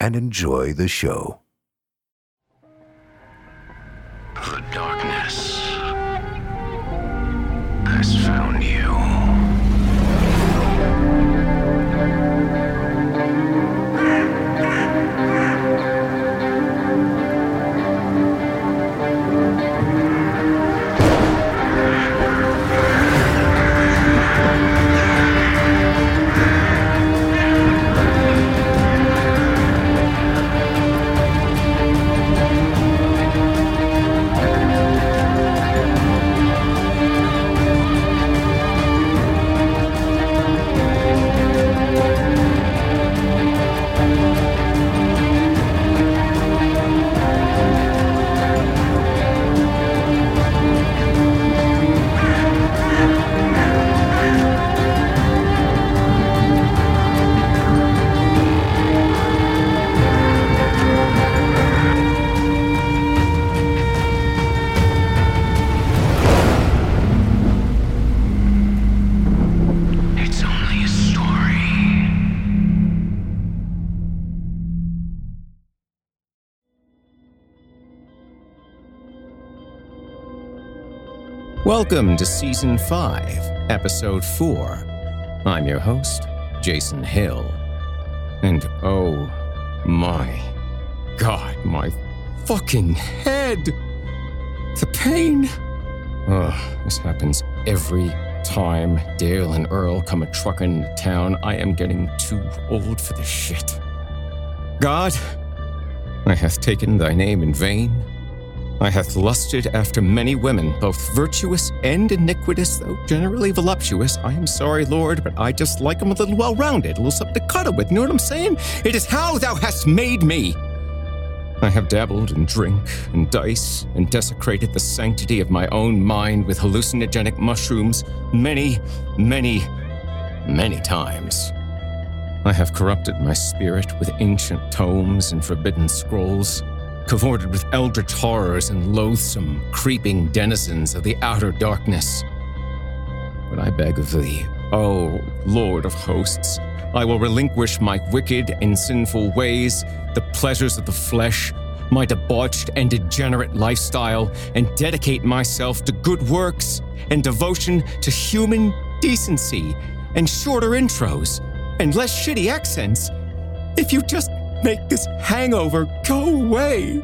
and enjoy the show. The darkness has found you. Welcome to Season 5, Episode 4. I'm your host, Jason Hill. And oh my god, my fucking head! The pain! Ugh, this happens every time Dale and Earl come a trucking into town. I am getting too old for this shit. God, I hath taken thy name in vain. I hath lusted after many women, both virtuous and iniquitous, though generally voluptuous. I am sorry, Lord, but I just like 'em a little well rounded, a little something to cuddle with. You know what I'm saying? It is how thou hast made me. I have dabbled in drink and dice and desecrated the sanctity of my own mind with hallucinogenic mushrooms many, many, many times. I have corrupted my spirit with ancient tomes and forbidden scrolls, cavorted with eldritch horrors and loathsome, creeping denizens of the outer darkness. But I beg of thee, O Lord of hosts, I will relinquish my wicked and sinful ways, the pleasures of the flesh, my debauched and degenerate lifestyle, and dedicate myself to good works and devotion to human decency and shorter intros and less shitty accents. If you just make this hangover go away.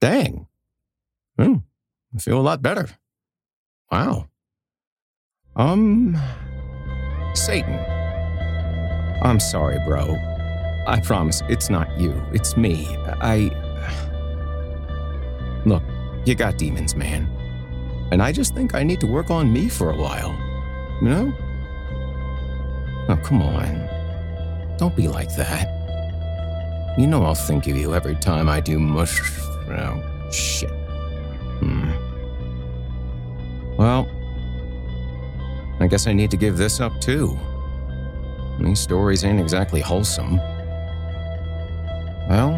Dang. Hmm. I feel a lot better. Wow. Um, Satan. I'm sorry, bro. I promise it's not you, it's me. I. Look, you got demons, man. And I just think I need to work on me for a while. You know? Oh, come on. Don't be like that. You know I'll think of you every time I do mush. Oh, shit. Hmm. Well, guess I need to give this up too. These stories ain't exactly wholesome. Well,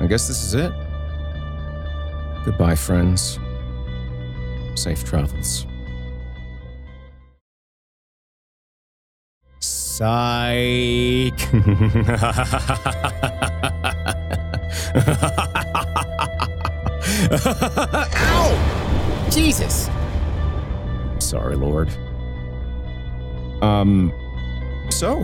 I guess this is it. Goodbye, friends. Safe travels. Psych. Ow! Jesus. Sorry, Lord. Um, so,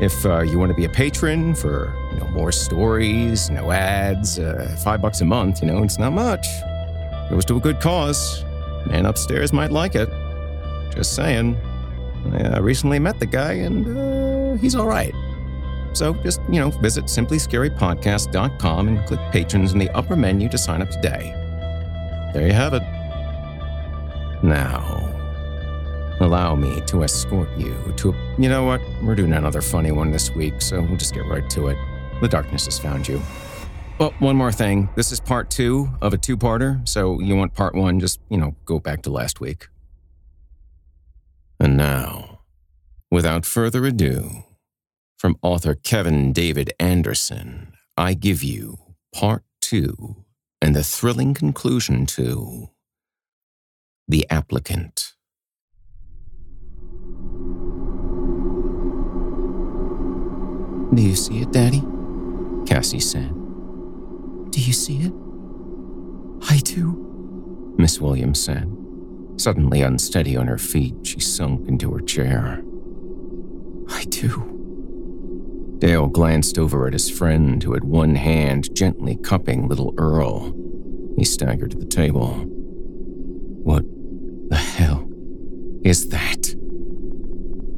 if uh, you want to be a patron for you know more stories, no ads, uh, five bucks a month, you know it's not much. It Goes to a good cause. Man upstairs might like it. Just saying. I recently met the guy, and uh, he's all right. So just, you know, visit simplyscarypodcast.com and click patrons in the upper menu to sign up today. There you have it. Now, allow me to escort you to. You know what? We're doing another funny one this week, so we'll just get right to it. The darkness has found you. Oh, one more thing. This is part two of a two parter, so you want part one, just, you know, go back to last week. And now, without further ado, from author Kevin David Anderson, I give you part two and the thrilling conclusion to The Applicant. Do you see it, Daddy? Cassie said. Do you see it? I do, Miss Williams said. Suddenly unsteady on her feet, she sunk into her chair. I do. Dale glanced over at his friend, who had one hand gently cupping little Earl. He staggered to the table. What the hell is that?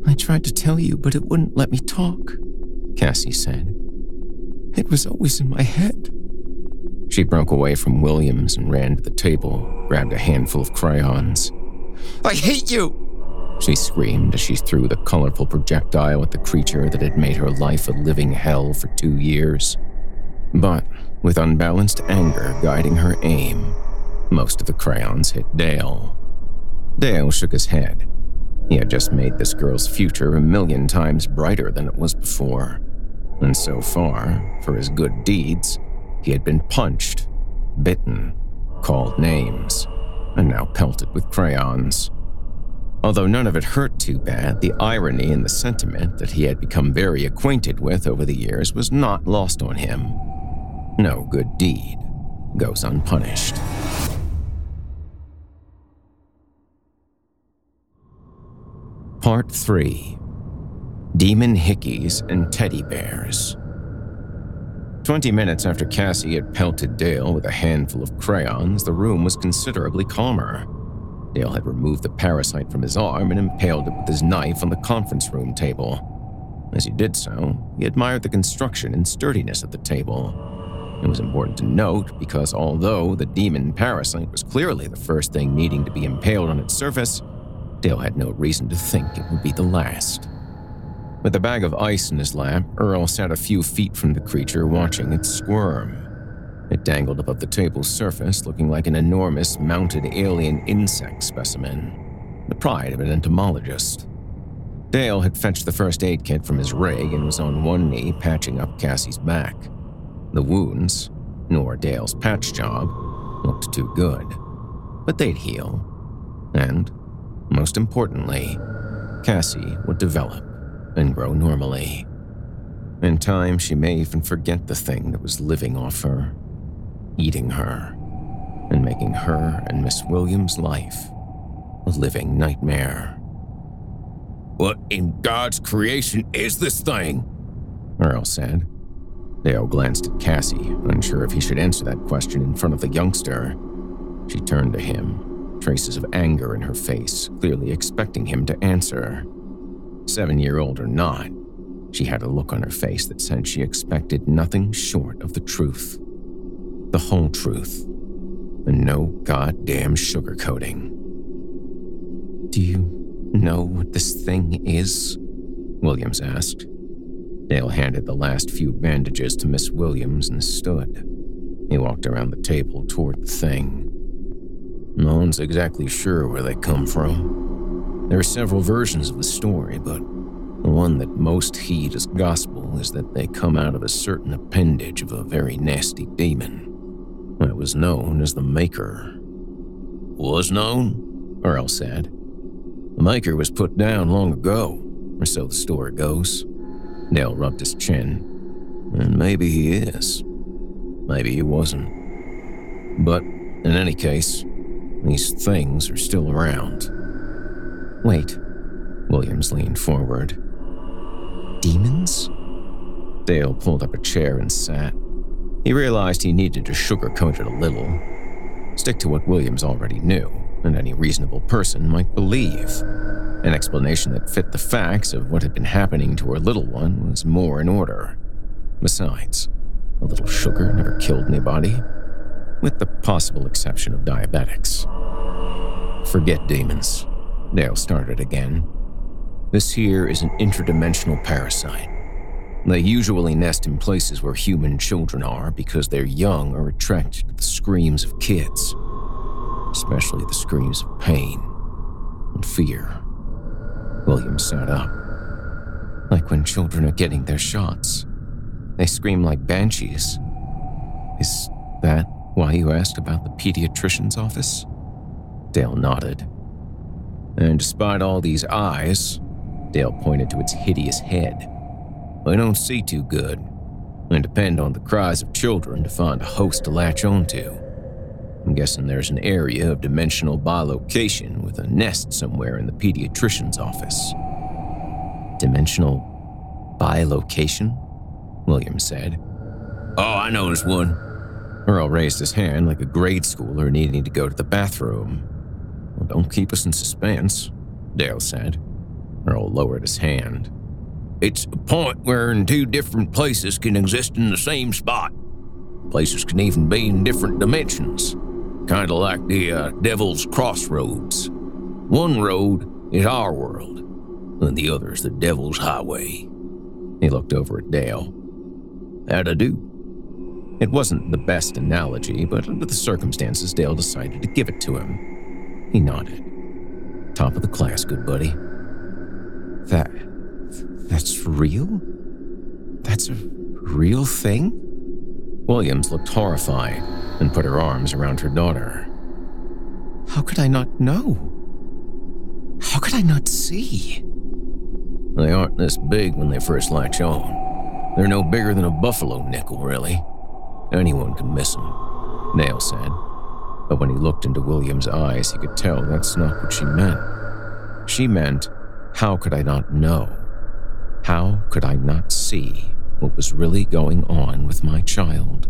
I tried to tell you, but it wouldn't let me talk, Cassie said. It was always in my head. She broke away from Williams and ran to the table, grabbed a handful of crayons. I hate you! She screamed as she threw the colorful projectile at the creature that had made her life a living hell for two years. But, with unbalanced anger guiding her aim, most of the crayons hit Dale. Dale shook his head. He had just made this girl's future a million times brighter than it was before. And so far, for his good deeds, he had been punched, bitten, called names, and now pelted with crayons. Although none of it hurt too bad, the irony in the sentiment that he had become very acquainted with over the years was not lost on him. No good deed goes unpunished. Part 3 Demon Hickeys and Teddy Bears. Twenty minutes after Cassie had pelted Dale with a handful of crayons, the room was considerably calmer. Dale had removed the parasite from his arm and impaled it with his knife on the conference room table. As he did so, he admired the construction and sturdiness of the table. It was important to note because although the demon parasite was clearly the first thing needing to be impaled on its surface, Dale had no reason to think it would be the last. With a bag of ice in his lap, Earl sat a few feet from the creature watching it squirm. It dangled above the table's surface, looking like an enormous mounted alien insect specimen, the pride of an entomologist. Dale had fetched the first aid kit from his rig and was on one knee patching up Cassie's back. The wounds, nor Dale's patch job, looked too good, but they'd heal. And, most importantly, Cassie would develop and grow normally. In time, she may even forget the thing that was living off her, eating her, and making her and Miss Williams' life a living nightmare. What in God's creation is this thing? Earl said. Dale glanced at Cassie, unsure if he should answer that question in front of the youngster. She turned to him, traces of anger in her face, clearly expecting him to answer. Seven year old or not, she had a look on her face that said she expected nothing short of the truth. The whole truth. And no goddamn sugarcoating. Do you know what this thing is? Williams asked. Dale handed the last few bandages to Miss Williams and stood. He walked around the table toward the thing. No one's exactly sure where they come from. There are several versions of the story, but the one that most heed as gospel is that they come out of a certain appendage of a very nasty demon that was known as the Maker. Was known? Earl said. The Maker was put down long ago, or so the story goes. Dale rubbed his chin. And maybe he is. Maybe he wasn't. But in any case, these things are still around. Wait. Williams leaned forward. Demons? Dale pulled up a chair and sat. He realized he needed to sugarcoat it a little. Stick to what Williams already knew, and any reasonable person might believe. An explanation that fit the facts of what had been happening to her little one was more in order. Besides, a little sugar never killed anybody, with the possible exception of diabetics. Forget demons. Dale started again. This here is an interdimensional parasite. They usually nest in places where human children are because their young are attracted to the screams of kids, especially the screams of pain and fear. William sat up. Like when children are getting their shots. They scream like banshees. Is that why you asked about the pediatrician's office? Dale nodded. And despite all these eyes, Dale pointed to its hideous head I don't see too good, and depend on the cries of children to find a host to latch onto. I'm guessing there's an area of dimensional bilocation with a nest somewhere in the pediatrician's office. Dimensional bilocation? William said. Oh, I know there's one. Earl raised his hand like a grade schooler needing to go to the bathroom. Don't keep us in suspense, Dale said. Earl lowered his hand. It's a point where two different places can exist in the same spot. Places can even be in different dimensions, kind of like the uh, Devil's Crossroads. One road is our world, and the other is the Devil's Highway. He looked over at Dale. How'd I do? It wasn't the best analogy, but under the circumstances, Dale decided to give it to him. He nodded. Top of the class, good buddy. That that's real? That's a real thing? Williams looked horrified and put her arms around her daughter. How could I not know? How could I not see? They aren't this big when they first latch on. They're no bigger than a buffalo nickel, really. Anyone can miss them, Dale said. But when he looked into William's eyes, he could tell that's not what she meant. She meant, how could I not know? How could I not see what was really going on with my child?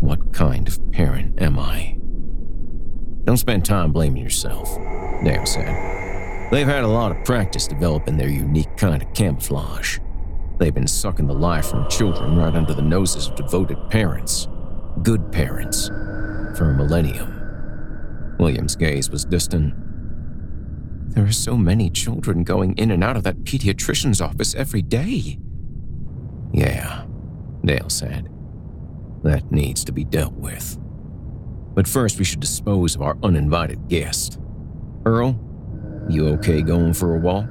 What kind of parent am I? Don't spend time blaming yourself, Dale said. They've had a lot of practice developing their unique kind of camouflage. They've been sucking the life from children right under the noses of devoted parents, good parents, for a millennium. William's gaze was distant, there are so many children going in and out of that pediatrician's office every day. Yeah, Dale said. That needs to be dealt with. But first, we should dispose of our uninvited guest. Earl, you okay going for a walk?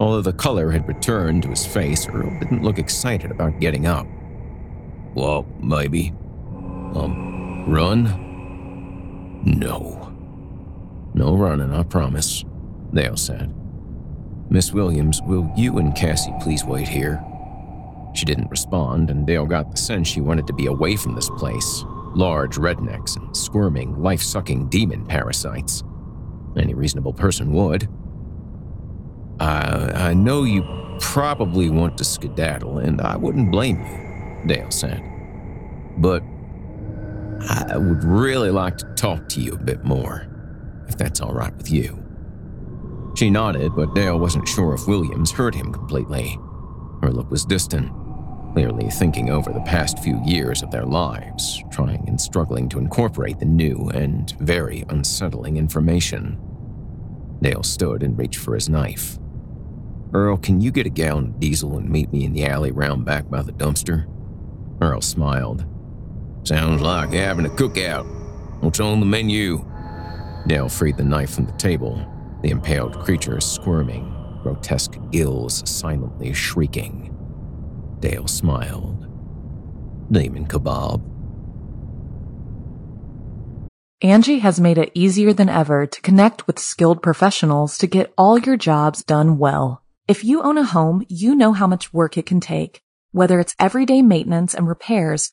Although the color had returned to his face, Earl didn't look excited about getting up. Well, maybe. Um, run? No. No running, I promise, Dale said. Miss Williams, will you and Cassie please wait here? She didn't respond, and Dale got the sense she wanted to be away from this place. Large rednecks and squirming, life sucking demon parasites. Any reasonable person would. I, I know you probably want to skedaddle, and I wouldn't blame you, Dale said. But I would really like to talk to you a bit more if that's all right with you. She nodded, but Dale wasn't sure if Williams heard him completely. Her look was distant, clearly thinking over the past few years of their lives, trying and struggling to incorporate the new and very unsettling information. Dale stood and reached for his knife. Earl, can you get a gallon of diesel and meet me in the alley round back by the dumpster? Earl smiled. Sounds like having a cookout. What's on the menu? Dale freed the knife from the table, the impaled creature squirming, grotesque gills silently shrieking. Dale smiled. Demon kebab. Angi has made it easier than ever to connect with skilled professionals to get all your jobs done well. If you own a home, you know how much work it can take, whether it's everyday maintenance and repairs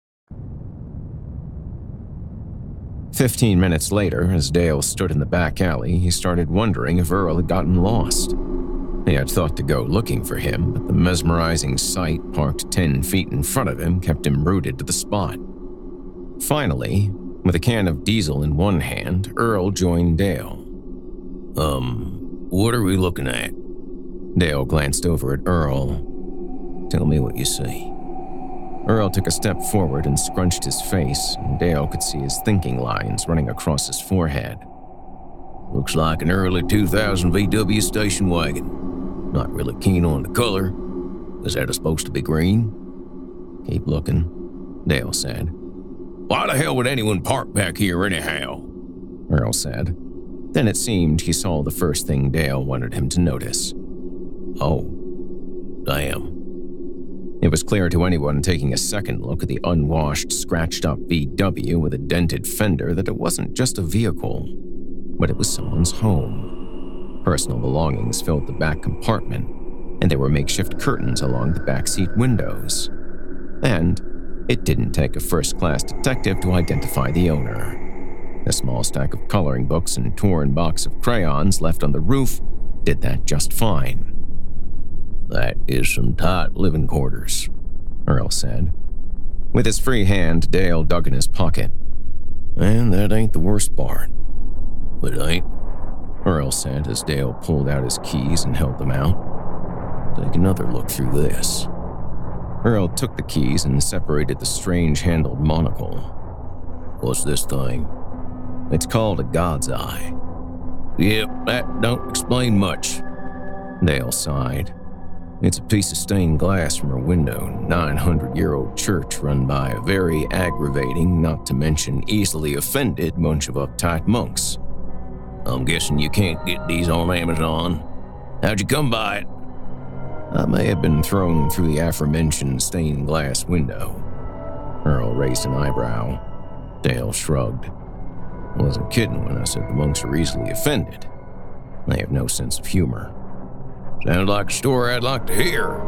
Fifteen minutes later, as Dale stood in the back alley, he started wondering if Earl had gotten lost. He had thought to go looking for him, but the mesmerizing sight parked ten feet in front of him kept him rooted to the spot. Finally, with a can of diesel in one hand, Earl joined Dale. Um, what are we looking at? Dale glanced over at Earl. Tell me what you see. Earl took a step forward and scrunched his face, and Dale could see his thinking lines running across his forehead. Looks like an early 2000 VW station wagon. Not really keen on the color. Is that supposed to be green? Keep looking, Dale said. Why the hell would anyone park back here anyhow? Earl said. Then it seemed he saw the first thing Dale wanted him to notice. Oh, damn. It was clear to anyone taking a second look at the unwashed, scratched up VW with a dented fender that it wasn't just a vehicle, but it was someone's home. Personal belongings filled the back compartment, and there were makeshift curtains along the backseat windows. And it didn't take a first class detective to identify the owner. A small stack of coloring books and torn box of crayons left on the roof did that just fine. That is some tight living quarters, Earl said. With his free hand, Dale dug in his pocket. And that ain't the worst part. It ain't, Earl said as Dale pulled out his keys and held them out. Take another look through this. Earl took the keys and separated the strange handled monocle. What's this thing? It's called a God's Eye. Yep, that don't explain much. Dale sighed. It's a piece of stained glass from a window, 900 year old church run by a very aggravating, not to mention easily offended bunch of uptight monks. I'm guessing you can't get these on Amazon. How'd you come by it? I may have been thrown through the aforementioned stained glass window. Earl raised an eyebrow. Dale shrugged. I wasn't kidding when I said the monks are easily offended. They have no sense of humor. Sounds like a story I'd like to hear.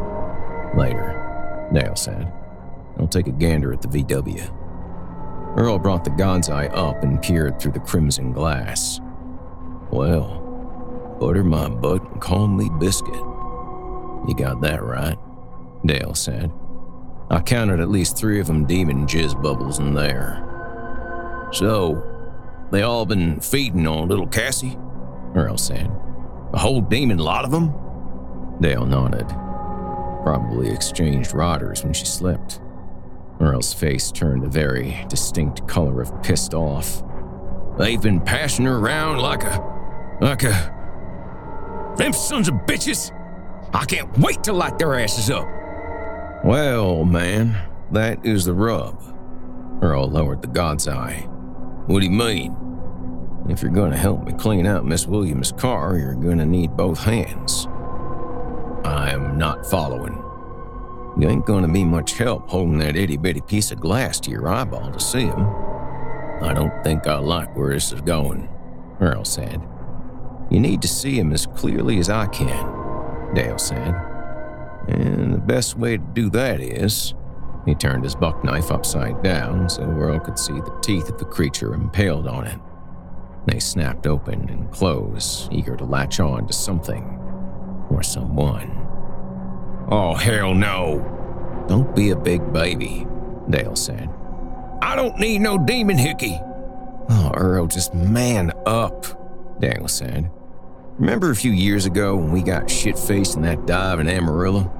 Later, Dale said. I'll take a gander at the VW. Earl brought the God's Eye up and peered through the crimson glass. Well, butter my butt and call me Biscuit. You got that right, Dale said. I counted at least three of them demon jizz bubbles in there. So, they all been feeding on little Cassie? Earl said. A whole demon lot of them? Dale nodded. Probably exchanged rotters when she slipped. Earl's face turned a very distinct color of pissed off. They've been passing her around like a. like a. Them sons of bitches! I can't wait to light their asses up! Well, man, that is the rub. Earl lowered the God's eye. What do you mean? If you're gonna help me clean out Miss Williams' car, you're gonna need both hands. I'm not following. You ain't gonna be much help holding that itty bitty piece of glass to your eyeball to see him. I don't think I like where this is going, Earl said. You need to see him as clearly as I can, Dale said. And the best way to do that is. He turned his buck knife upside down so Earl could see the teeth of the creature impaled on it. They snapped open and closed, eager to latch on to something or someone. Oh, hell no. Don't be a big baby, Dale said. I don't need no demon hickey. Oh, Earl, just man up, Dale said. Remember a few years ago when we got shit faced in that dive in Amarillo?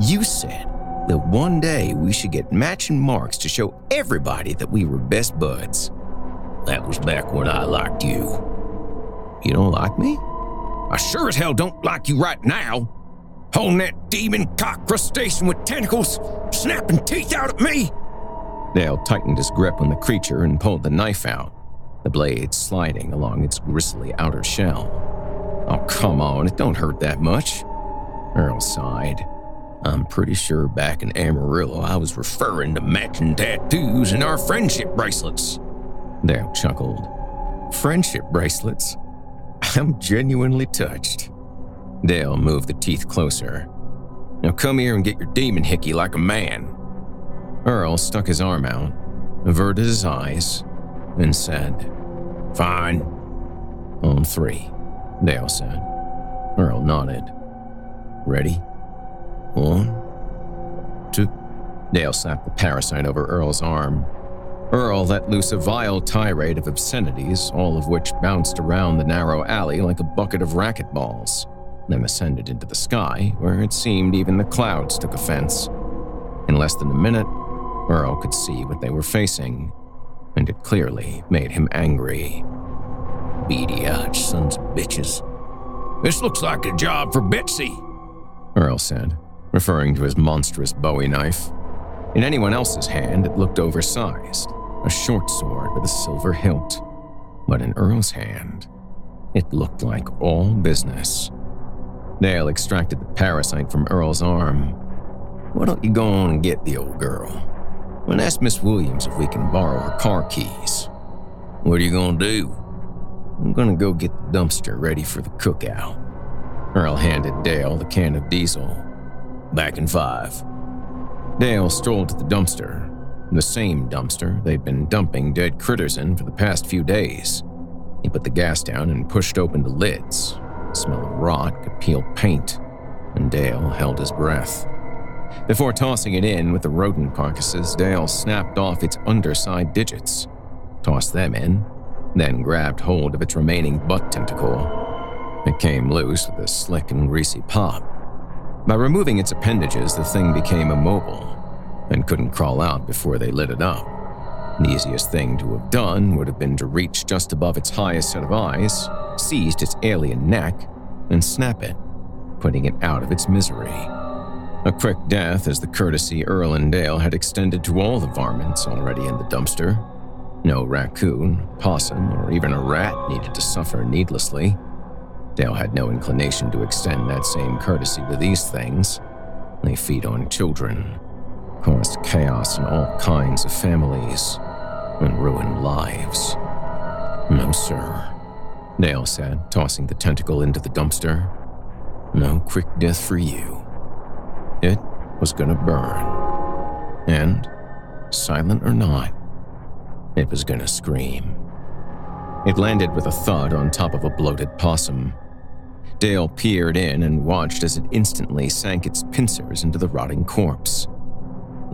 You said that one day we should get matching marks to show everybody that we were best buds. That was back when I liked you. You don't like me? I sure as hell don't like you right now. Holding that demon cock crustacean with tentacles, snapping teeth out at me. Dale tightened his grip on the creature and pulled the knife out, the blade sliding along its gristly outer shell. Oh, come on, it don't hurt that much. Earl sighed. I'm pretty sure back in Amarillo I was referring to matching tattoos and our friendship bracelets. Dale chuckled. Friendship bracelets? I'm genuinely touched. Dale moved the teeth closer. Now come here and get your demon hickey like a man. Earl stuck his arm out, averted his eyes, and said, Fine. On three, Dale said. Earl nodded. Ready? One, two. Dale slapped the parasite over Earl's arm. Earl let loose a vile tirade of obscenities, all of which bounced around the narrow alley like a bucket of racquetballs, then ascended into the sky, where it seemed even the clouds took offense. In less than a minute, Earl could see what they were facing, and it clearly made him angry. Beady eyed sons of bitches. This looks like a job for Betsy, Earl said, referring to his monstrous bowie knife. In anyone else's hand, it looked oversized, a short sword with a silver hilt. But in Earl's hand, it looked like all business. Dale extracted the parasite from Earl's arm. Why don't you go on and get the old girl? and ask Miss Williams if we can borrow her car keys. What are you gonna do? I'm gonna go get the dumpster ready for the cookout. Earl handed Dale the can of diesel. Back in five. Dale strolled to the dumpster, the same dumpster they'd been dumping dead critters in for the past few days. He put the gas down and pushed open the lids. The smell of rot could peel paint, and Dale held his breath. Before tossing it in with the rodent carcasses, Dale snapped off its underside digits, tossed them in, then grabbed hold of its remaining butt tentacle. It came loose with a slick and greasy pop. By removing its appendages, the thing became immobile and couldn't crawl out before they lit it up. The easiest thing to have done would have been to reach just above its highest set of eyes, seized its alien neck, and snap it, putting it out of its misery. A quick death as the courtesy Earl and Dale had extended to all the varmints already in the dumpster. No raccoon, possum, or even a rat needed to suffer needlessly. Dale had no inclination to extend that same courtesy to these things. They feed on children, caused chaos in all kinds of families, and ruin lives. No, sir, Dale said, tossing the tentacle into the dumpster. No quick death for you. It was gonna burn. And, silent or not, it was gonna scream. It landed with a thud on top of a bloated possum. Dale peered in and watched as it instantly sank its pincers into the rotting corpse.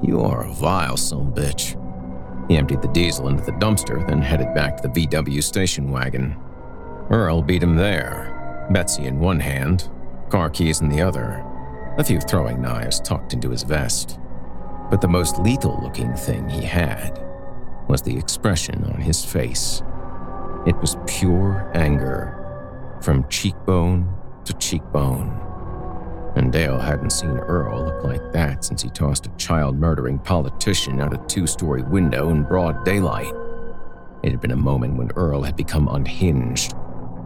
You are a vile son bitch. He emptied the diesel into the dumpster, then headed back to the VW station wagon. Earl beat him there, Betsy in one hand, car keys in the other a few throwing knives tucked into his vest. But the most lethal looking thing he had was the expression on his face. It was pure anger, from cheekbone to cheekbone. And Dale hadn't seen Earl look like that since he tossed a child murdering politician out a two story window in broad daylight. It had been a moment when Earl had become unhinged,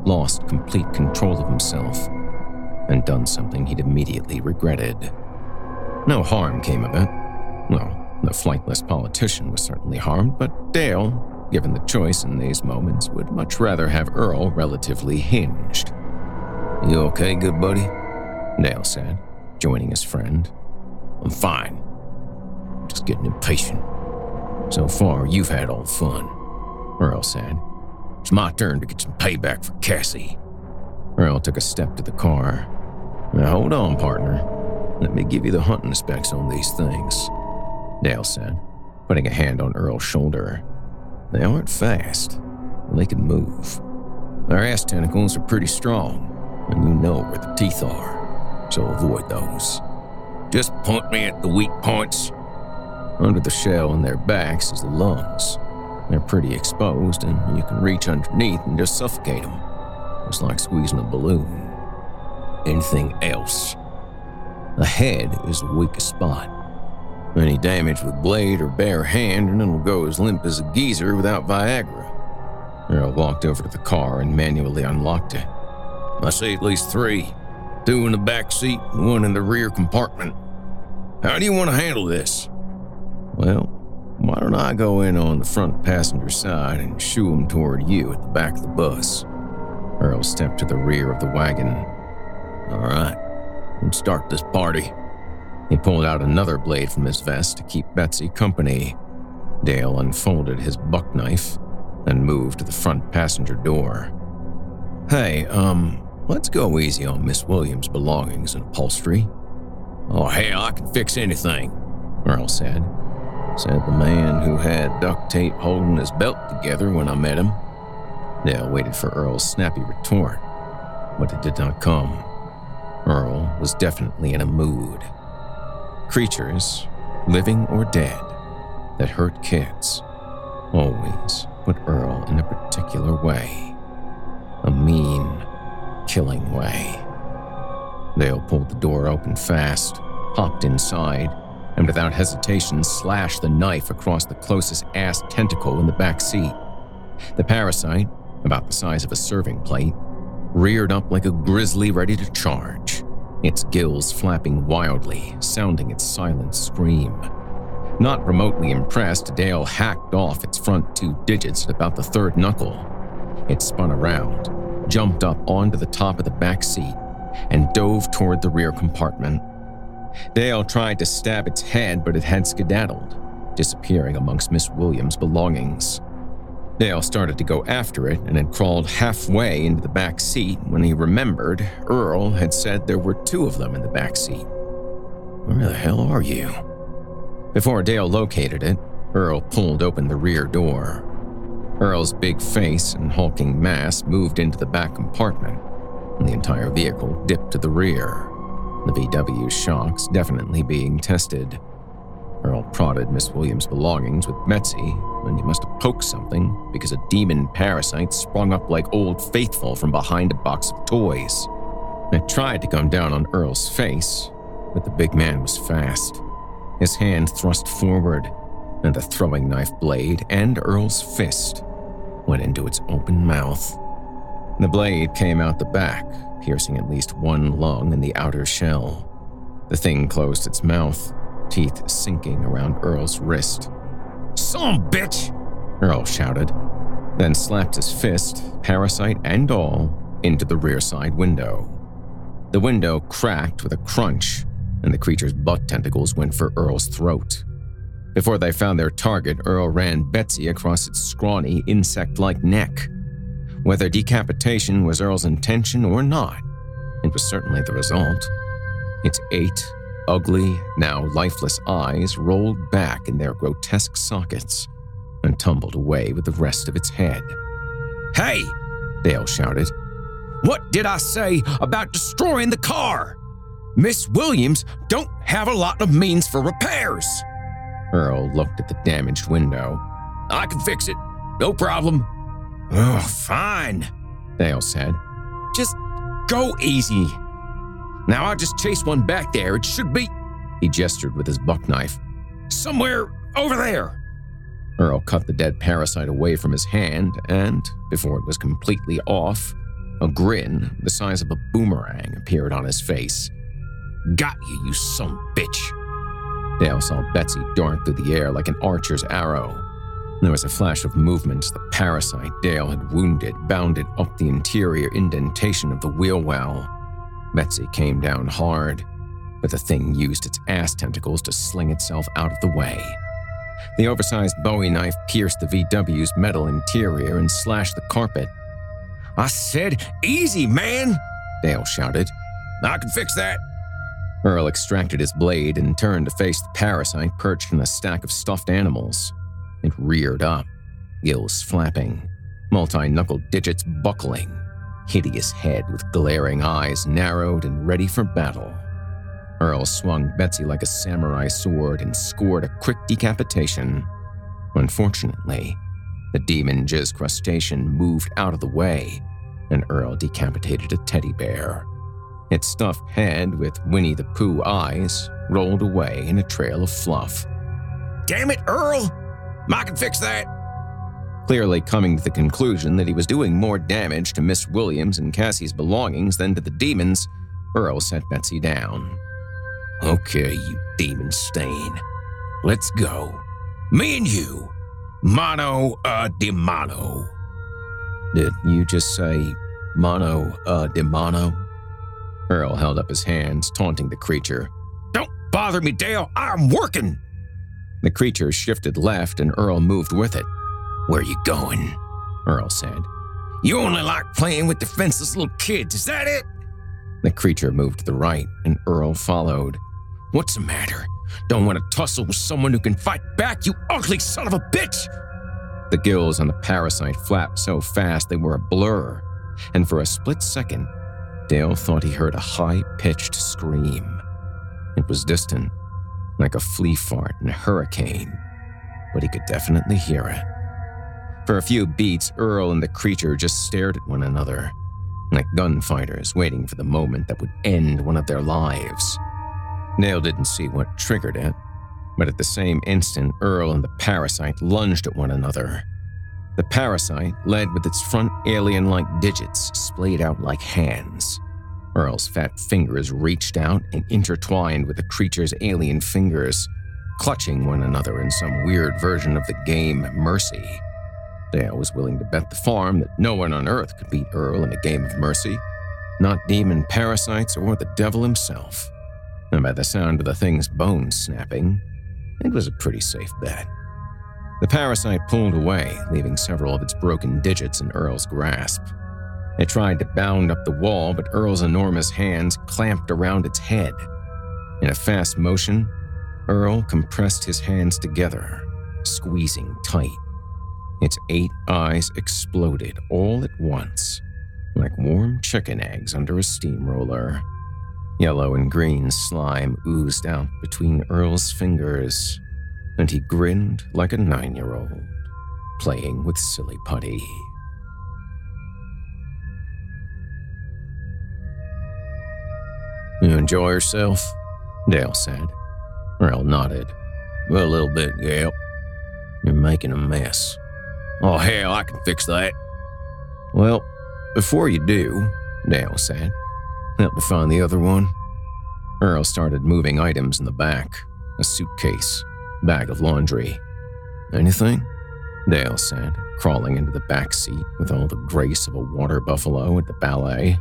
lost complete control of himself and done something he'd immediately regretted. No harm came of it. Well, the flightless politician was certainly harmed, but Dale, given the choice in these moments, would much rather have Earl relatively hinged. You okay, good buddy? Dale said, joining his friend. I'm fine. Just getting impatient. So far, you've had all the fun, Earl said. It's my turn to get some payback for Cassie. Earl took a step to the car. Now hold on, partner. Let me give you the hunting specs on these things, Dale said, putting a hand on Earl's shoulder. They aren't fast, but they can move. Their ass tentacles are pretty strong, and you know where the teeth are, so avoid those. Just point me at the weak points. Under the shell on their backs is the lungs. They're pretty exposed, and you can reach underneath and just suffocate them. It's like squeezing a balloon anything else. The head is the weakest spot. Any damage with blade or bare hand, and it'll go as limp as a geezer without Viagra. Earl walked over to the car and manually unlocked it. I see at least three two in the back seat and one in the rear compartment. How do you want to handle this? Well, why don't I go in on the front passenger side and shoo him toward you at the back of the bus? Earl stepped to the rear of the wagon. All right, let's start this party. He pulled out another blade from his vest to keep Betsy company. Dale unfolded his buck knife and moved to the front passenger door. Hey, um, let's go easy on Miss Williams' belongings and upholstery. Oh, hell, I can fix anything, Earl said. Said the man who had duct tape holding his belt together when I met him. Dale waited for Earl's snappy retort, but it did not come. Earl was definitely in a mood. Creatures, living or dead, that hurt kids always put Earl in a particular way. A mean, killing way. Dale pulled the door open fast, hopped inside, and without hesitation slashed the knife across the closest ass tentacle in the back seat. The parasite, about the size of a serving plate, reared up like a grizzly ready to charge, its gills flapping wildly, sounding its silent scream. Not remotely impressed, Dale hacked off its front two digits at about the third knuckle. It spun around, jumped up onto the top of the back seat, and dove toward the rear compartment. Dale tried to stab its head, but it had skedaddled, disappearing amongst Miss Williams' belongings. Dale started to go after it and had crawled halfway into the back seat when he remembered Earl had said there were two of them in the back seat. Where the hell are you? Before Dale located it, Earl pulled open the rear door. Earl's big face and hulking mass moved into the back compartment, and the entire vehicle dipped to the rear, the VW's shocks definitely being tested. Earl prodded Miss Williams' belongings with Betsy, and he must have poked something because a demon parasite sprung up like Old Faithful from behind a box of toys. It tried to come down on Earl's face, but the big man was fast. His hand thrust forward, and the throwing knife blade and Earl's fist went into its open mouth. The blade came out the back, piercing at least one lung in the outer shell. The thing closed its mouth, teeth sinking around Earl's wrist. Some bitch! Earl shouted, then slapped his fist, parasite and all, into the rear side window. The window cracked with a crunch, and the creature's butt tentacles went for Earl's throat. Before they found their target, Earl ran Betsy across its scrawny, insect like neck. Whether decapitation was Earl's intention or not, it was certainly the result. Its eight ugly, now lifeless eyes rolled back in their grotesque sockets and tumbled away with the rest of its head. Hey! Dale shouted. What did I say about destroying the car? Miss Williams don't have a lot of means for repairs. Earl looked at the damaged window. I can fix it. No problem. Oh, fine, Dale said. Just go easy. Now I'll just chase one back there. It should be. He gestured with his buck knife. Somewhere over there. Earl cut the dead parasite away from his hand, and, before it was completely off, a grin the size of a boomerang appeared on his face. Got you, you some bitch. Dale saw Betsy dart through the air like an archer's arrow. There was a flash of movement the parasite Dale had wounded bounded up the interior indentation of the wheel well. Betsy came down hard, but the thing used its ass tentacles to sling itself out of the way. The oversized Bowie knife pierced the VW's metal interior and slashed the carpet. I said, easy, man, Dale shouted. I can fix that. Earl extracted his blade and turned to face the parasite perched in a stack of stuffed animals. It reared up, gills flapping, multi knuckled digits buckling, hideous head with glaring eyes narrowed and ready for battle. Earl swung Betsy like a samurai sword and scored a quick decapitation. Unfortunately, the demon jizz crustacean moved out of the way, and Earl decapitated a teddy bear. Its stuffed head with Winnie the Pooh eyes rolled away in a trail of fluff. Damn it, Earl! I can fix that! Clearly coming to the conclusion that he was doing more damage to Miss Williams and Cassie's belongings than to the demons, Earl set Betsy down. Okay, you demon stain. Let's go. Me and you. Mono a demano. Did you just say mono a demano? Earl held up his hands, taunting the creature. Don't bother me, Dale. I'm working. The creature shifted left, and Earl moved with it. Where are you going? Earl said. You only like playing with defenseless little kids, is that it? The creature moved to the right, and Earl followed. What's the matter? Don't want to tussle with someone who can fight back, you ugly son of a bitch! The gills on the parasite flapped so fast they were a blur, and for a split second, Dale thought he heard a high pitched scream. It was distant, like a flea fart in a hurricane, but he could definitely hear it. For a few beats, Earl and the creature just stared at one another, like gunfighters waiting for the moment that would end one of their lives. Dale didn't see what triggered it, but at the same instant, Earl and the parasite lunged at one another. The parasite led with its front alien like digits splayed out like hands. Earl's fat fingers reached out and intertwined with the creature's alien fingers, clutching one another in some weird version of the game Mercy. Dale was willing to bet the farm that no one on Earth could beat Earl in a game of Mercy, not demon parasites or the devil himself. And by the sound of the thing's bones snapping, it was a pretty safe bet. The parasite pulled away, leaving several of its broken digits in Earl's grasp. It tried to bound up the wall, but Earl's enormous hands clamped around its head. In a fast motion, Earl compressed his hands together, squeezing tight. Its eight eyes exploded all at once, like warm chicken eggs under a steamroller. Yellow and green slime oozed out between Earl's fingers, and he grinned like a nine year old, playing with silly putty. You enjoy yourself? Dale said. Earl nodded. A little bit, Gale. You're making a mess. Oh, hell, I can fix that. Well, before you do, Dale said, help me find the other one. Earl started moving items in the back a suitcase, bag of laundry. Anything? Dale said, crawling into the back seat with all the grace of a water buffalo at the ballet.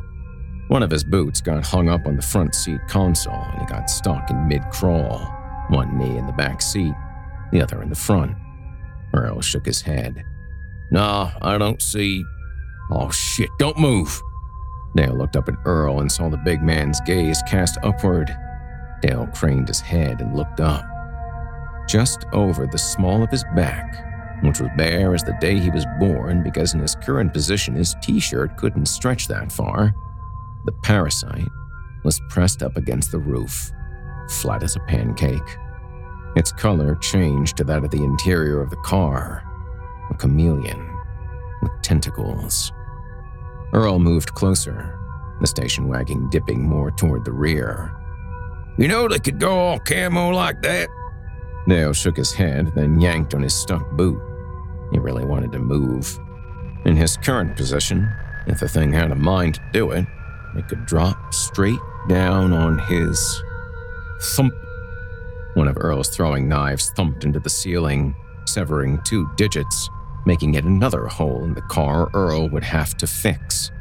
One of his boots got hung up on the front seat console and he got stuck in mid crawl, one knee in the back seat, the other in the front. Earl shook his head. Nah, I don't see. Oh shit, don't move. Dale looked up at Earl and saw the big man's gaze cast upward. Dale craned his head and looked up. Just over the small of his back, which was bare as the day he was born because in his current position his t shirt couldn't stretch that far, the parasite was pressed up against the roof, flat as a pancake. Its color changed to that of the interior of the car, a chameleon with tentacles. Earl moved closer, the station wagon dipping more toward the rear. You know they could go all camo like that? Dale shook his head, then yanked on his stuck boot. He really wanted to move. In his current position, if the thing had a mind to do it, it could drop straight down on his thump. One of Earl's throwing knives thumped into the ceiling, severing two digits, making it another hole in the car Earl would have to fix.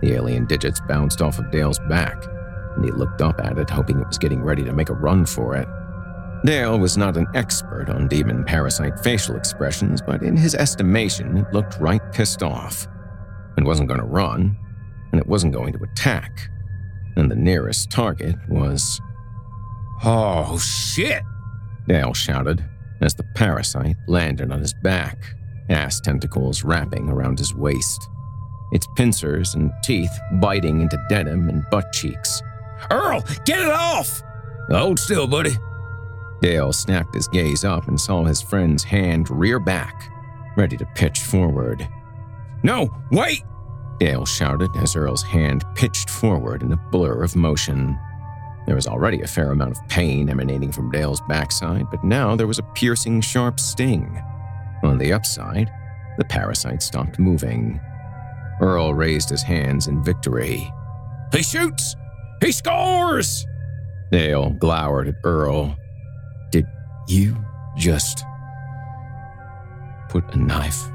The alien digits bounced off of Dale's back, and he looked up at it, hoping it was getting ready to make a run for it. Dale was not an expert on demon parasite facial expressions, but in his estimation, it looked right pissed off. It wasn't going to run, and it wasn't going to attack. And the nearest target was. Oh, shit! Dale shouted as the parasite landed on his back, ass tentacles wrapping around his waist, its pincers and teeth biting into denim and butt cheeks. Earl, get it off! Hold still, buddy. Dale snapped his gaze up and saw his friend's hand rear back, ready to pitch forward. No, wait! Dale shouted as Earl's hand pitched forward in a blur of motion. There was already a fair amount of pain emanating from Dale's backside, but now there was a piercing, sharp sting. On the upside, the parasite stopped moving. Earl raised his hands in victory. He shoots! He scores! Dale glowered at Earl. Did you just put a knife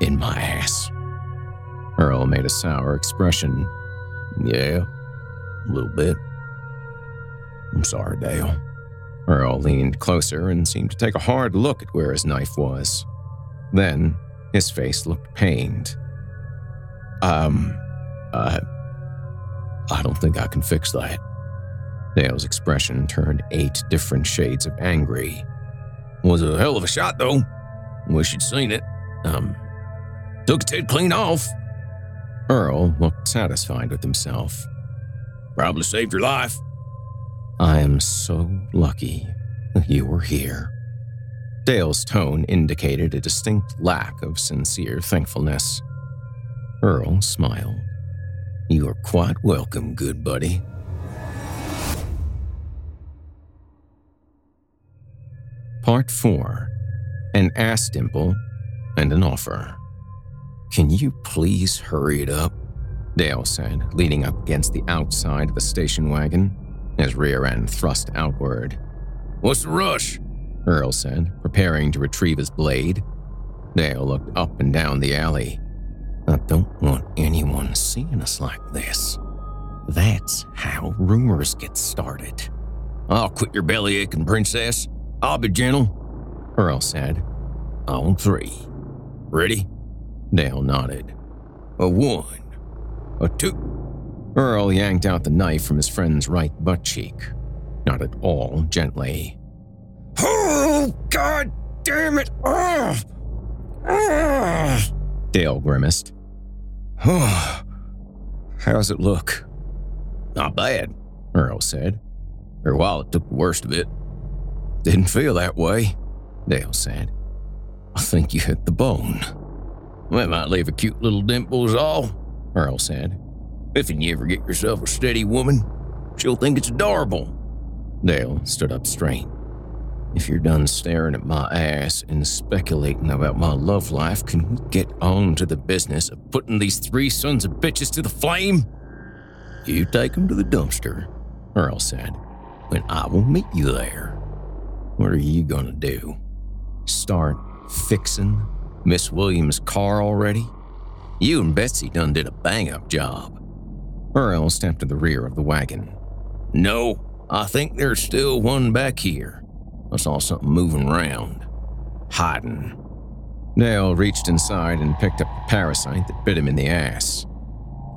in my ass? Earl made a sour expression. Yeah, a little bit. I'm sorry, Dale. Earl leaned closer and seemed to take a hard look at where his knife was. Then his face looked pained. Um, I. I don't think I can fix that. Dale's expression turned eight different shades of angry. Was a hell of a shot, though. Wish you'd seen it. Um, took head clean off. Earl looked satisfied with himself. Probably saved your life. I am so lucky that you were here. Dale's tone indicated a distinct lack of sincere thankfulness. Earl smiled. You are quite welcome, good buddy. Part 4 An ass dimple and an offer. Can you please hurry it up? Dale said, leaning up against the outside of the station wagon, his rear end thrust outward. What's the rush? Earl said, preparing to retrieve his blade. Dale looked up and down the alley. I don't want anyone seeing us like this. That's how rumors get started. I'll quit your belly aching, princess. I'll be gentle, Earl said. On three. Ready? Dale nodded. A one. A two. Earl yanked out the knife from his friend's right butt cheek. Not at all gently. Oh, God damn it! Oh. Oh. Dale grimaced. Oh, how's it look? Not bad, Earl said. While it took the worst of it. Didn't feel that way, Dale said. I think you hit the bone. That might leave a cute little dimple is all, Earl said. If you ever get yourself a steady woman, she'll think it's adorable. Dale stood up straight. If you're done staring at my ass and speculating about my love life, can we get on to the business of putting these three sons of bitches to the flame? You take 'em to the dumpster, Earl said, and I will meet you there. What are you gonna do? Start fixing Miss Williams' car already? You and Betsy done did a bang up job. Earl stepped to the rear of the wagon. No, I think there's still one back here. I saw something moving around. Hiding. Dale reached inside and picked up the parasite that bit him in the ass.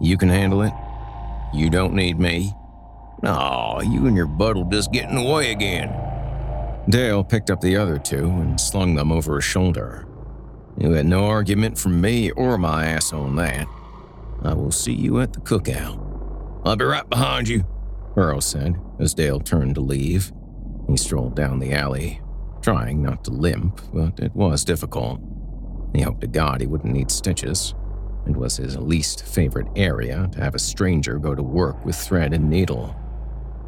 You can handle it? You don't need me? No, you and your bud will just get in the way again. Dale picked up the other two and slung them over his shoulder. You had no argument from me or my ass on that. I will see you at the cookout. I'll be right behind you, Earl said as Dale turned to leave. He strolled down the alley, trying not to limp, but it was difficult. He hoped to God he wouldn't need stitches. It was his least favorite area to have a stranger go to work with thread and needle.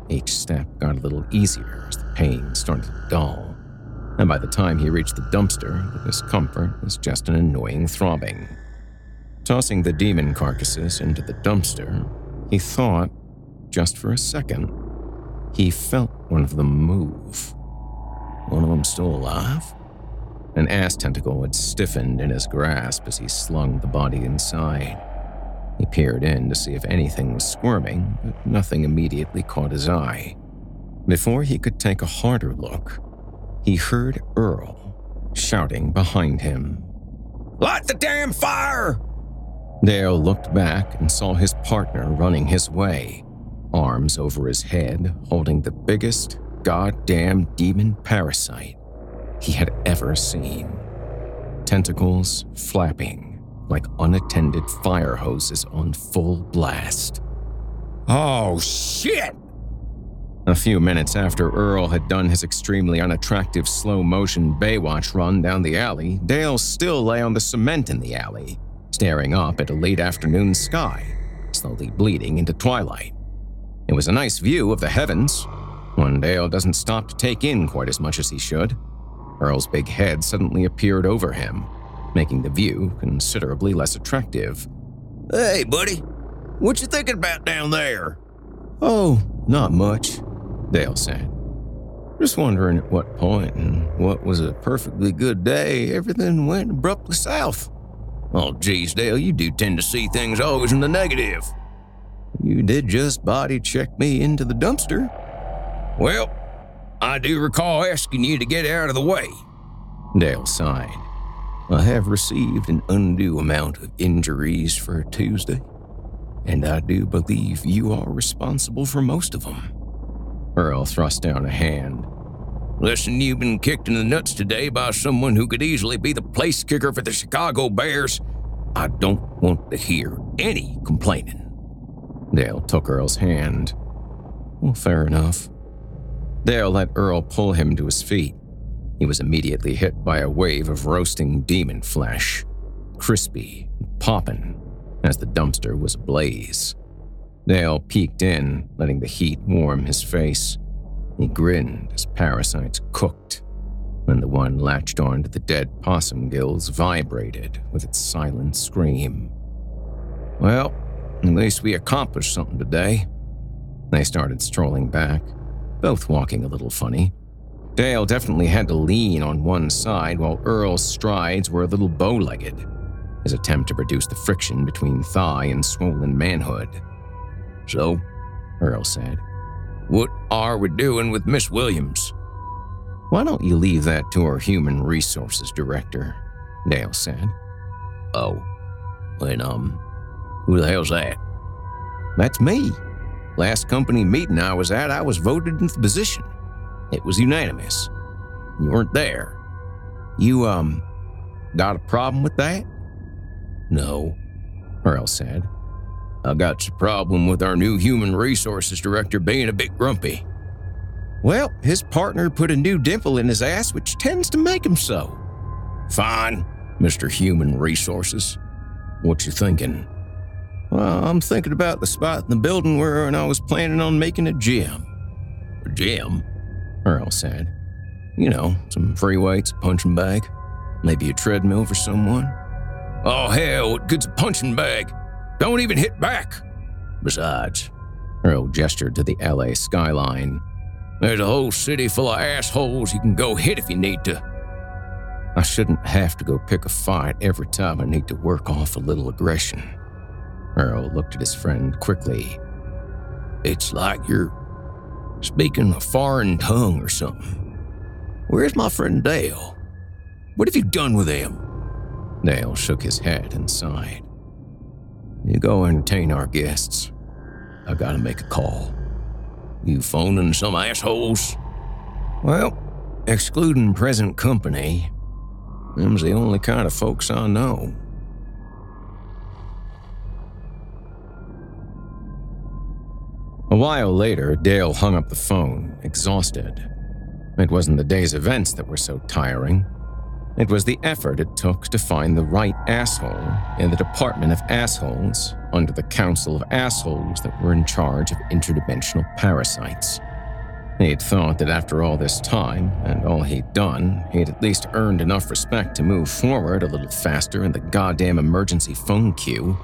Each step got a little easier as the pain started to dull, and by the time he reached the dumpster, the discomfort was just an annoying throbbing. Tossing the demon carcasses into the dumpster, he thought, just for a second, he felt one of them move. One of them still alive? An ass tentacle had stiffened in his grasp as he slung the body inside. He peered in to see if anything was squirming, but nothing immediately caught his eye. Before he could take a harder look, he heard Earl shouting behind him. Light the damn fire! Dale looked back and saw his partner running his way, arms over his head, holding the biggest goddamn demon parasite he had ever seen. Tentacles flapping like unattended fire hoses on full blast. Oh, shit! A few minutes after Earl had done his extremely unattractive slow motion Baywatch run down the alley, Dale still lay on the cement in the alley, staring up at a late afternoon sky, slowly bleeding into twilight. It was a nice view of the heavens, one Dale doesn't stop to take in quite as much as he should. Earl's big head suddenly appeared over him, making the view considerably less attractive. Hey, buddy, what you thinking about down there? Oh, not much, Dale said. Just wondering at what point and what was a perfectly good day, everything went abruptly south. Oh, geez, Dale, you do tend to see things always in the negative. You did just body check me into the dumpster. Well, I do recall asking you to get out of the way. Dale sighed. I have received an undue amount of injuries for Tuesday, and I do believe you are responsible for most of them. Earl thrust down a hand. Listen, you've been kicked in the nuts today by someone who could easily be the place kicker for the Chicago Bears. I don't want to hear any complaining. Dale took Earl's hand. Well, fair enough. Dale let Earl pull him to his feet. He was immediately hit by a wave of roasting demon flesh, crispy and popping, as the dumpster was ablaze. Dale peeked in, letting the heat warm his face. He grinned as parasites cooked, and the one latched onto the dead possum gills vibrated with its silent scream. Well, at least we accomplished something today. They started strolling back, both walking a little funny. Dale definitely had to lean on one side while Earl's strides were a little bow legged, his attempt to reduce the friction between thigh and swollen manhood. So, Earl said, what are we doing with Miss Williams? Why don't you leave that to our human resources director? Dale said. Oh, and um, who the hell's that? That's me. Last company meeting I was at, I was voted into the position. It was unanimous. You weren't there. You, um, got a problem with that? No, Earl said. I got a problem with our new human resources director being a bit grumpy. Well, his partner put a new dimple in his ass, which tends to make him so. Fine, Mr. Human Resources. What you thinking? Well, I'm thinking about the spot in the building where I was planning on making a gym. A gym? Earl said. You know, some free weights, a punching bag, maybe a treadmill for someone. Oh, hell, what good's a punching bag? Don't even hit back. Besides, Earl gestured to the LA skyline. There's a whole city full of assholes you can go hit if you need to. I shouldn't have to go pick a fight every time I need to work off a little aggression. Earl looked at his friend quickly. It's like you're speaking a foreign tongue or something. Where's my friend Dale? What have you done with him? Dale shook his head and sighed. You go entertain our guests. I gotta make a call. You phoning some assholes? Well, excluding present company, them's the only kind of folks I know. A while later, Dale hung up the phone, exhausted. It wasn't the day's events that were so tiring. It was the effort it took to find the right asshole in the Department of Assholes under the Council of Assholes that were in charge of interdimensional parasites. He'd thought that after all this time and all he'd done, he'd at least earned enough respect to move forward a little faster in the goddamn emergency phone queue.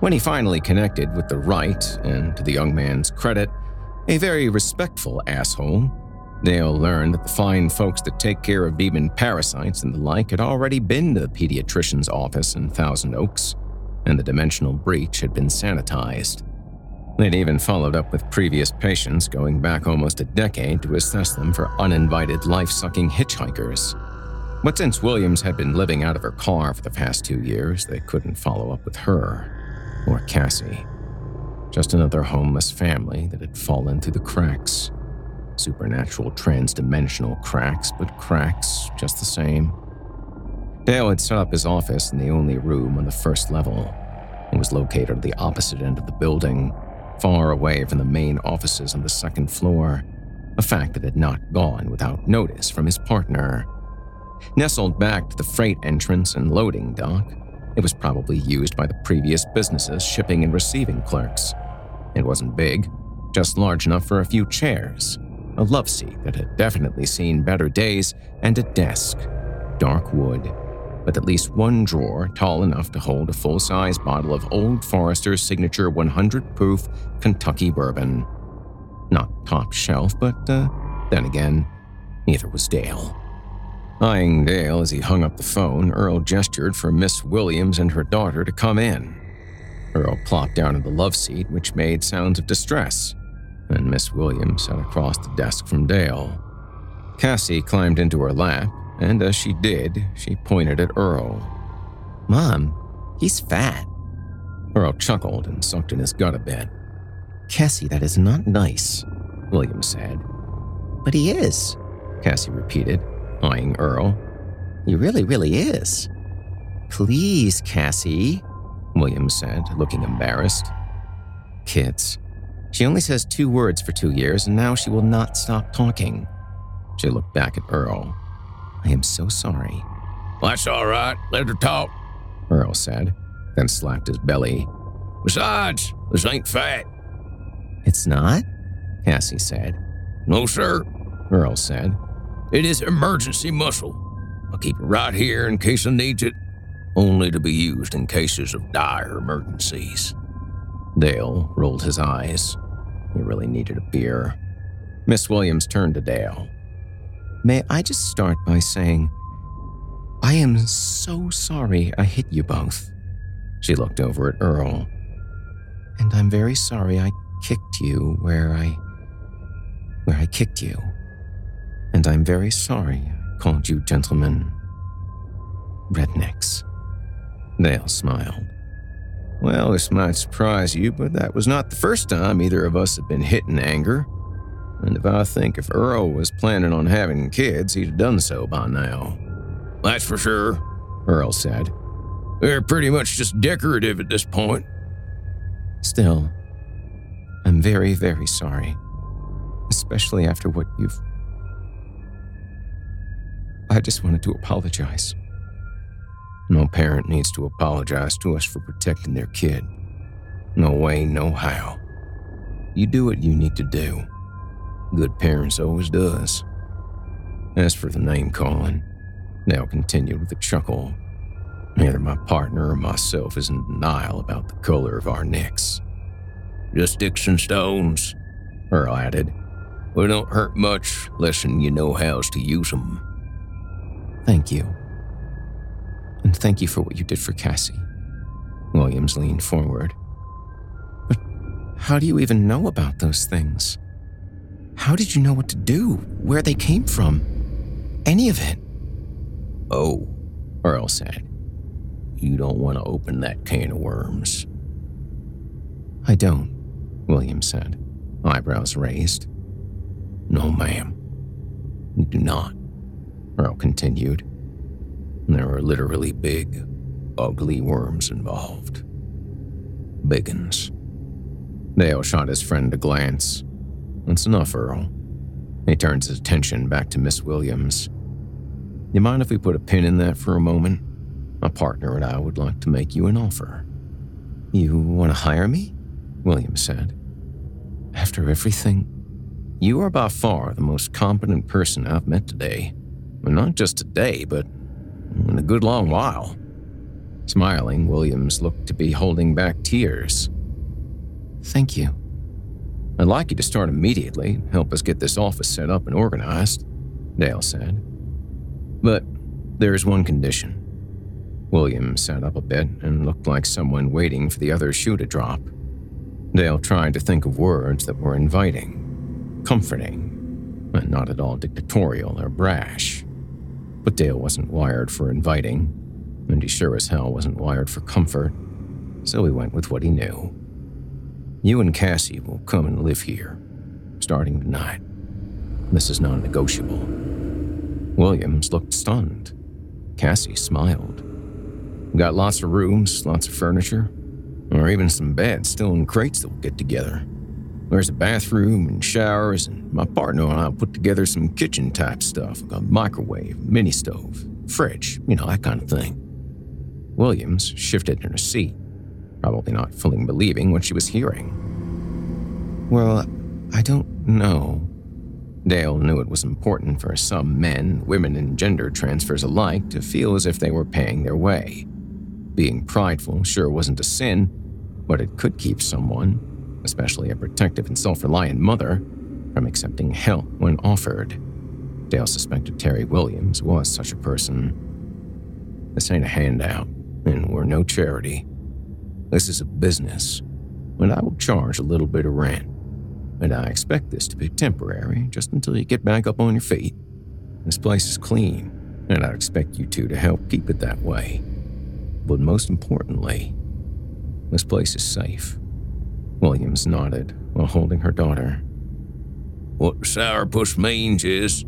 When he finally connected with the right, and to the young man's credit, a very respectful asshole, Dale learned that the fine folks that take care of demon parasites and the like had already been to the pediatrician's office in Thousand Oaks, and the dimensional breach had been sanitized. They'd even followed up with previous patients going back almost a decade to assess them for uninvited life sucking hitchhikers. But since Williams had been living out of her car for the past two years, they couldn't follow up with her or Cassie. Just another homeless family that had fallen through the cracks. Supernatural transdimensional cracks, but cracks just the same. Dale had set up his office in the only room on the first level. It was located at the opposite end of the building, far away from the main offices on the second floor, a fact that had not gone without notice from his partner. Nestled back to the freight entrance and loading dock, It was probably used by the previous business's shipping and receiving clerks. It wasn't big, just large enough for a few chairs, a love seat that had definitely seen better days, and a desk, dark wood, with at least one drawer tall enough to hold a full size bottle of Old Forester's signature 100 proof Kentucky bourbon. Not top shelf, but uh, then again, neither was Dale. Eyeing Dale as he hung up the phone, Earl gestured for Miss Williams and her daughter to come in. Earl plopped down in the love seat, which made sounds of distress, and Miss Williams sat across the desk from Dale. Cassie climbed into her lap, and as she did, she pointed at Earl. Mom, he's fat. Earl chuckled and sucked in his gut a bit. Cassie, that is not nice, Williams said. But he is, Cassie repeated, eyeing Earl. He really, really is. Please, Cassie, Williams said, looking embarrassed. Kids. She only says two words for two years, and now she will not stop talking. She looked back at Earl. I am so sorry. That's all right. Let her talk, Earl said, then slapped his belly. Besides, this ain't fat. It's not? Cassie said. No, sir, Earl said. It is emergency muscle. I'll keep it right here in case I need it, only to be used in cases of dire emergencies. Dale rolled his eyes. He really needed a beer. Miss Williams turned to Dale. May I just start by saying, I am so sorry I hit you both. She looked over at Earl. And I'm very sorry I kicked you where I. where I kicked you. And I'm very sorry I called you gentlemen rednecks. Dale smiled. Well, this might surprise you, but that was not the first time either of us had been hit in anger. And if I think if Earl was planning on having kids, he'd have done so by now. That's for sure, Earl said. They're pretty much just decorative at this point. Still, I'm very, very sorry. Especially after what you've. I just wanted to apologize. No parent needs to apologize to us for protecting their kid. No way, no how. You do what you need to do. Good parents always does. As for the name calling, Dale continued with a chuckle. Neither my partner or myself is in denial about the color of our necks. Just sticks and stones, Earl added. We don't hurt much lessen you know hows to use 'em. Thank you. And thank you for what you did for Cassie. Williams leaned forward. But how do you even know about those things? How did you know what to do, where they came from? Any of it? Oh, Earl said. You don't want to open that can of worms. I don't, Williams said, eyebrows raised. No, ma'am. You do not, Earl continued. There are literally big, ugly worms involved. Big uns. Dale shot his friend a glance. That's enough, Earl. He turns his attention back to Miss Williams. You mind if we put a pin in that for a moment? My partner and I would like to make you an offer. You want to hire me? Williams said. After everything, you are by far the most competent person I've met today. Not just today, but in a good long while. Smiling, Williams looked to be holding back tears. Thank you. I'd like you to start immediately and help us get this office set up and organized, Dale said. But there's one condition. Williams sat up a bit and looked like someone waiting for the other shoe to drop. Dale tried to think of words that were inviting, comforting, and not at all dictatorial or brash. But Dale wasn't wired for inviting, and he sure as hell wasn't wired for comfort, so he went with what he knew. You and Cassie will come and live here, starting tonight. This is non negotiable. Williams looked stunned. Cassie smiled. Got lots of rooms, lots of furniture, or even some beds still in crates that will get together. There's a bathroom and showers, and my partner and I put together some kitchen type stuff, like a microwave, mini stove, fridge, you know, that kind of thing. Williams shifted in her seat, probably not fully believing what she was hearing. Well, I don't know. Dale knew it was important for some men, women, and gender transfers alike to feel as if they were paying their way. Being prideful sure wasn't a sin, but it could keep someone, especially a protective and self reliant mother, from accepting help when offered. Dale suspected Terry Williams was such a person. This ain't a handout, and we're no charity. This is a business, and I will charge a little bit of rent. And I expect this to be temporary, just until you get back up on your feet. This place is clean, and I expect you two to help keep it that way. But most importantly, this place is safe. Williams nodded while holding her daughter. What sourpuss means is,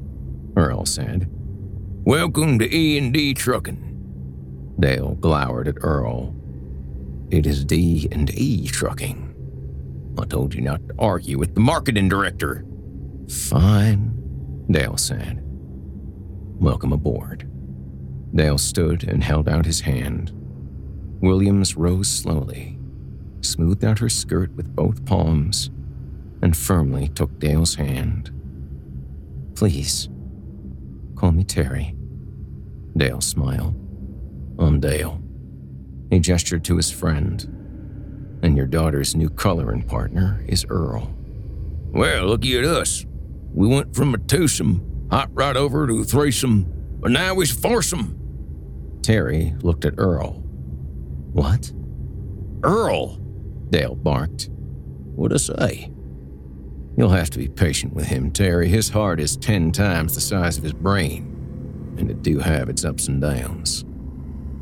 Earl said. welcome to E&D Trucking. Dale glowered at Earl. It is D and E Trucking. I told you not to argue with the marketing director. Fine, Dale said. Welcome aboard. Dale stood and held out his hand. Williams rose slowly, smoothed out her skirt with both palms, and firmly took Dale's hand. Please, call me Terry. Dale smiled. I'm Dale. He gestured to his friend. And your daughter's new coloring partner is Earl. Well, looky at us. We went from a twosome, hot right over to a threesome, but now we's foursome. Terry looked at Earl. What? Earl, Dale barked. what'd I say? You'll have to be patient with him, Terry. His heart is ten times the size of his brain, and it do have its ups and downs.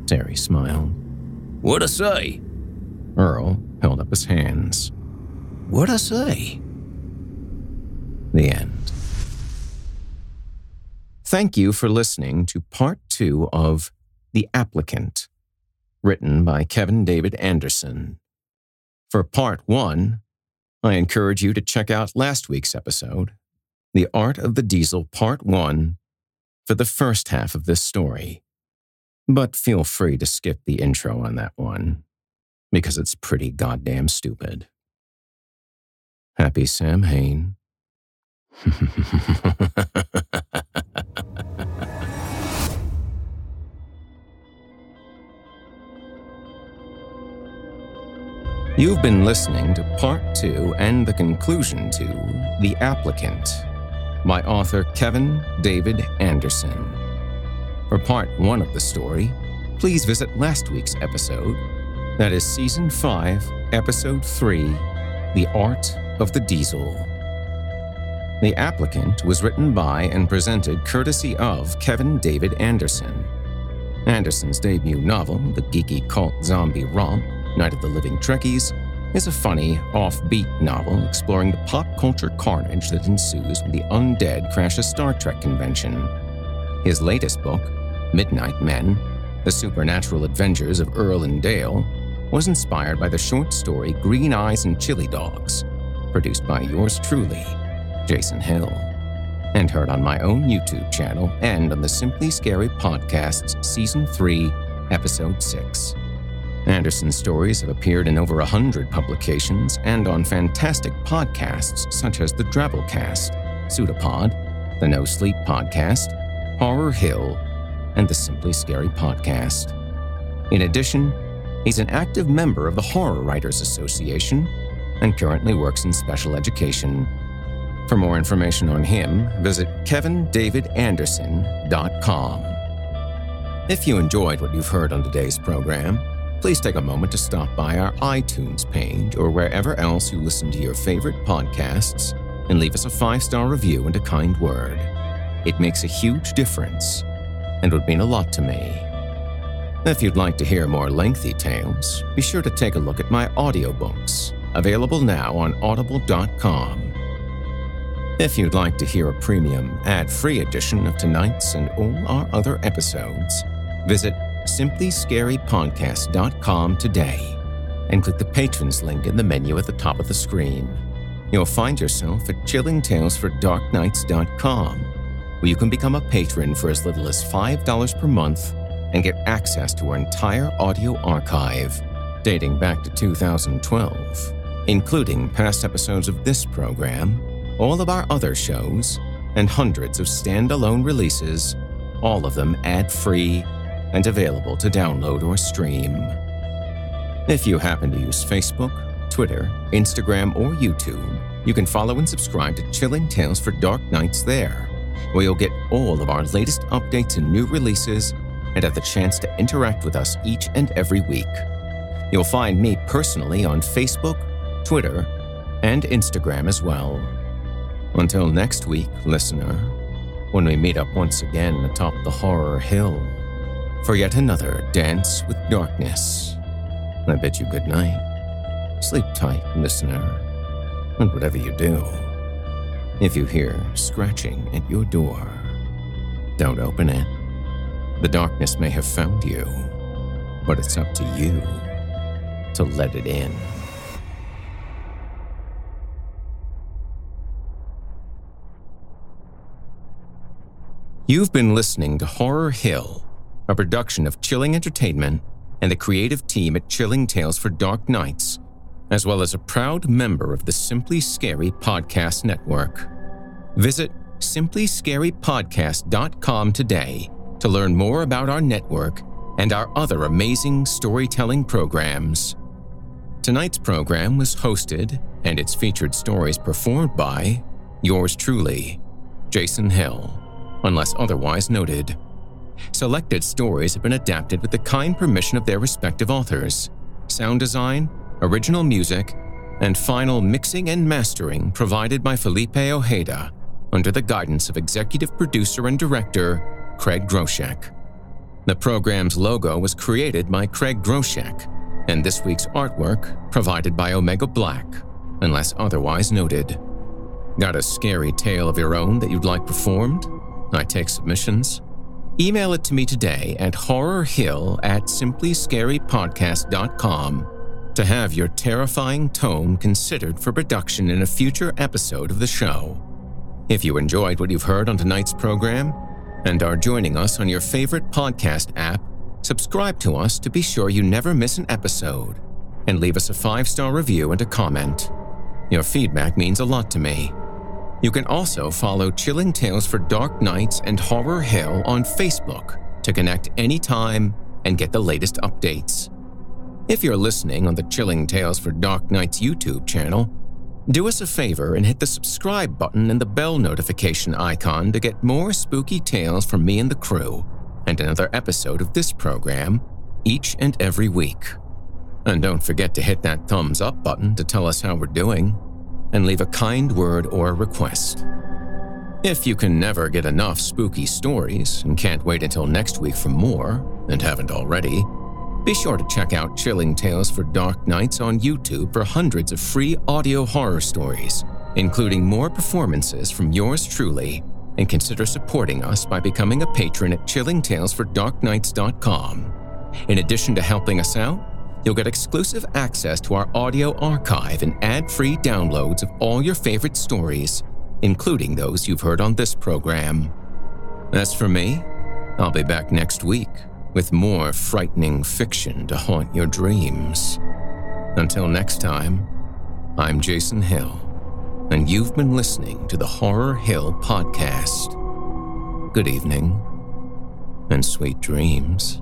Terry smiled. What'd I say? Earl held up his hands. What'd I say? The end. Thank you for listening to part two of The Applicant, written by Kevin David Anderson. For part one, I encourage you to check out last week's episode, The Art of the Diesel Part One, for the first half of this story. But feel free to skip the intro on that one, because it's pretty goddamn stupid. Happy Samhain. You've been listening to part two and the conclusion to The Applicant by author Kevin David Anderson. For part one of the story, please visit last week's episode. That is season five, episode three The Art of the Diesel. The Applicant was written by and presented courtesy of Kevin David Anderson. Anderson's debut novel, the geeky cult zombie romp, Night of the Living Trekkies, is a funny, offbeat novel exploring the pop culture carnage that ensues when the undead crash a Star Trek convention. His latest book, Midnight Men The Supernatural Adventures of Earl and Dale, was inspired by the short story Green Eyes and Chili Dogs, produced by yours truly, Jason Hill, and heard on my own YouTube channel and on the Simply Scary Podcast's Season 3, Episode 6. Anderson's stories have appeared in over a hundred publications and on fantastic podcasts such as the Drabblecast, Pseudopod, the No Sleep Podcast, Horror Hill, and the Simply Scary Podcast. In addition, he's an active member of the Horror Writers Association and currently works in special education. For more information on him, visit kevindavidanderson.com. If you enjoyed what you've heard on today's program, please take a moment to stop by our iTunes page or wherever else you listen to your favorite podcasts and leave us a five star review and a kind word. It makes a huge difference and would mean a lot to me. If you'd like to hear more lengthy tales, be sure to take a look at my audiobooks, available now on audible.com. If you'd like to hear a premium, ad free edition of tonight's and all our other episodes, visit simplyscarypodcast.com today and click the patrons link in the menu at the top of the screen. You'll find yourself at chillingtalesfordarknights.com, where you can become a patron for as little as $5 per month and get access to our entire audio archive dating back to 2012, including past episodes of this program, all of our other shows, and hundreds of standalone releases, all of them ad free and available to download or stream. If you happen to use Facebook, Twitter, Instagram, or YouTube, you can follow and subscribe to Chilling Tales for Dark Nights there, where you'll get all of our latest updates and new releases and have the chance to interact with us each and every week. You'll find me personally on Facebook, Twitter, and Instagram as well. Until next week, listener, when we meet up once again atop the horror hill for yet another dance with darkness, I bid you good night. Sleep tight, listener, and whatever you do, if you hear scratching at your door, don't open it. The darkness may have found you, but it's up to you to let it in. You've been listening to Horror Hill, a production of Chilling Entertainment and the creative team at Chilling Tales for Dark Nights, as well as a proud member of the Simply Scary Podcast Network. Visit simplyscarypodcast.com today to learn more about our network and our other amazing storytelling programs. Tonight's program was hosted and its featured stories performed by yours truly, Jason Hill, unless otherwise noted. Selected stories have been adapted with the kind permission of their respective authors. Sound design, original music, and final mixing and mastering provided by Felipe Ojeda under the guidance of executive producer and director Craig Groshek. The program's logo was created by Craig Groshek, and this week's artwork provided by Omega Black, unless otherwise noted. Got a scary tale of your own that you'd like performed? I take submissions. Email it to me today at horrorhill at simplyscarypodcast.com to have your terrifying tome considered for production in a future episode of the show. If you enjoyed what you've heard on tonight's program and are joining us on your favorite podcast app, subscribe to us to be sure you never miss an episode and leave us a five star review and a comment. Your feedback means a lot to me. You can also follow Chilling Tales for Dark Nights and Horror Hill on Facebook to connect anytime and get the latest updates. If you're listening on the Chilling Tales for Dark Nights YouTube channel, do us a favor and hit the subscribe button and the bell notification icon to get more spooky tales from me and the crew, and another episode of this program each and every week. And don't forget to hit that thumbs up button to tell us how we're doing, and leave a kind word or request. If you can never get enough spooky stories and can't wait until next week for more, and haven't already, be sure to check out Chilling Tales for Dark Nights on YouTube for hundreds of free audio horror stories, including more performances from yours truly. And consider supporting us by becoming a patron at chillingtalesfordarknights.com. In addition to helping us out, you'll get exclusive access to our audio archive and ad free downloads of all your favorite stories, including those you've heard on this program. As for me, I'll be back next week with more frightening fiction to haunt your dreams. Until next time, I'm Jason Hill, and you've been listening to the Horror Hill Podcast. Good evening, and sweet dreams.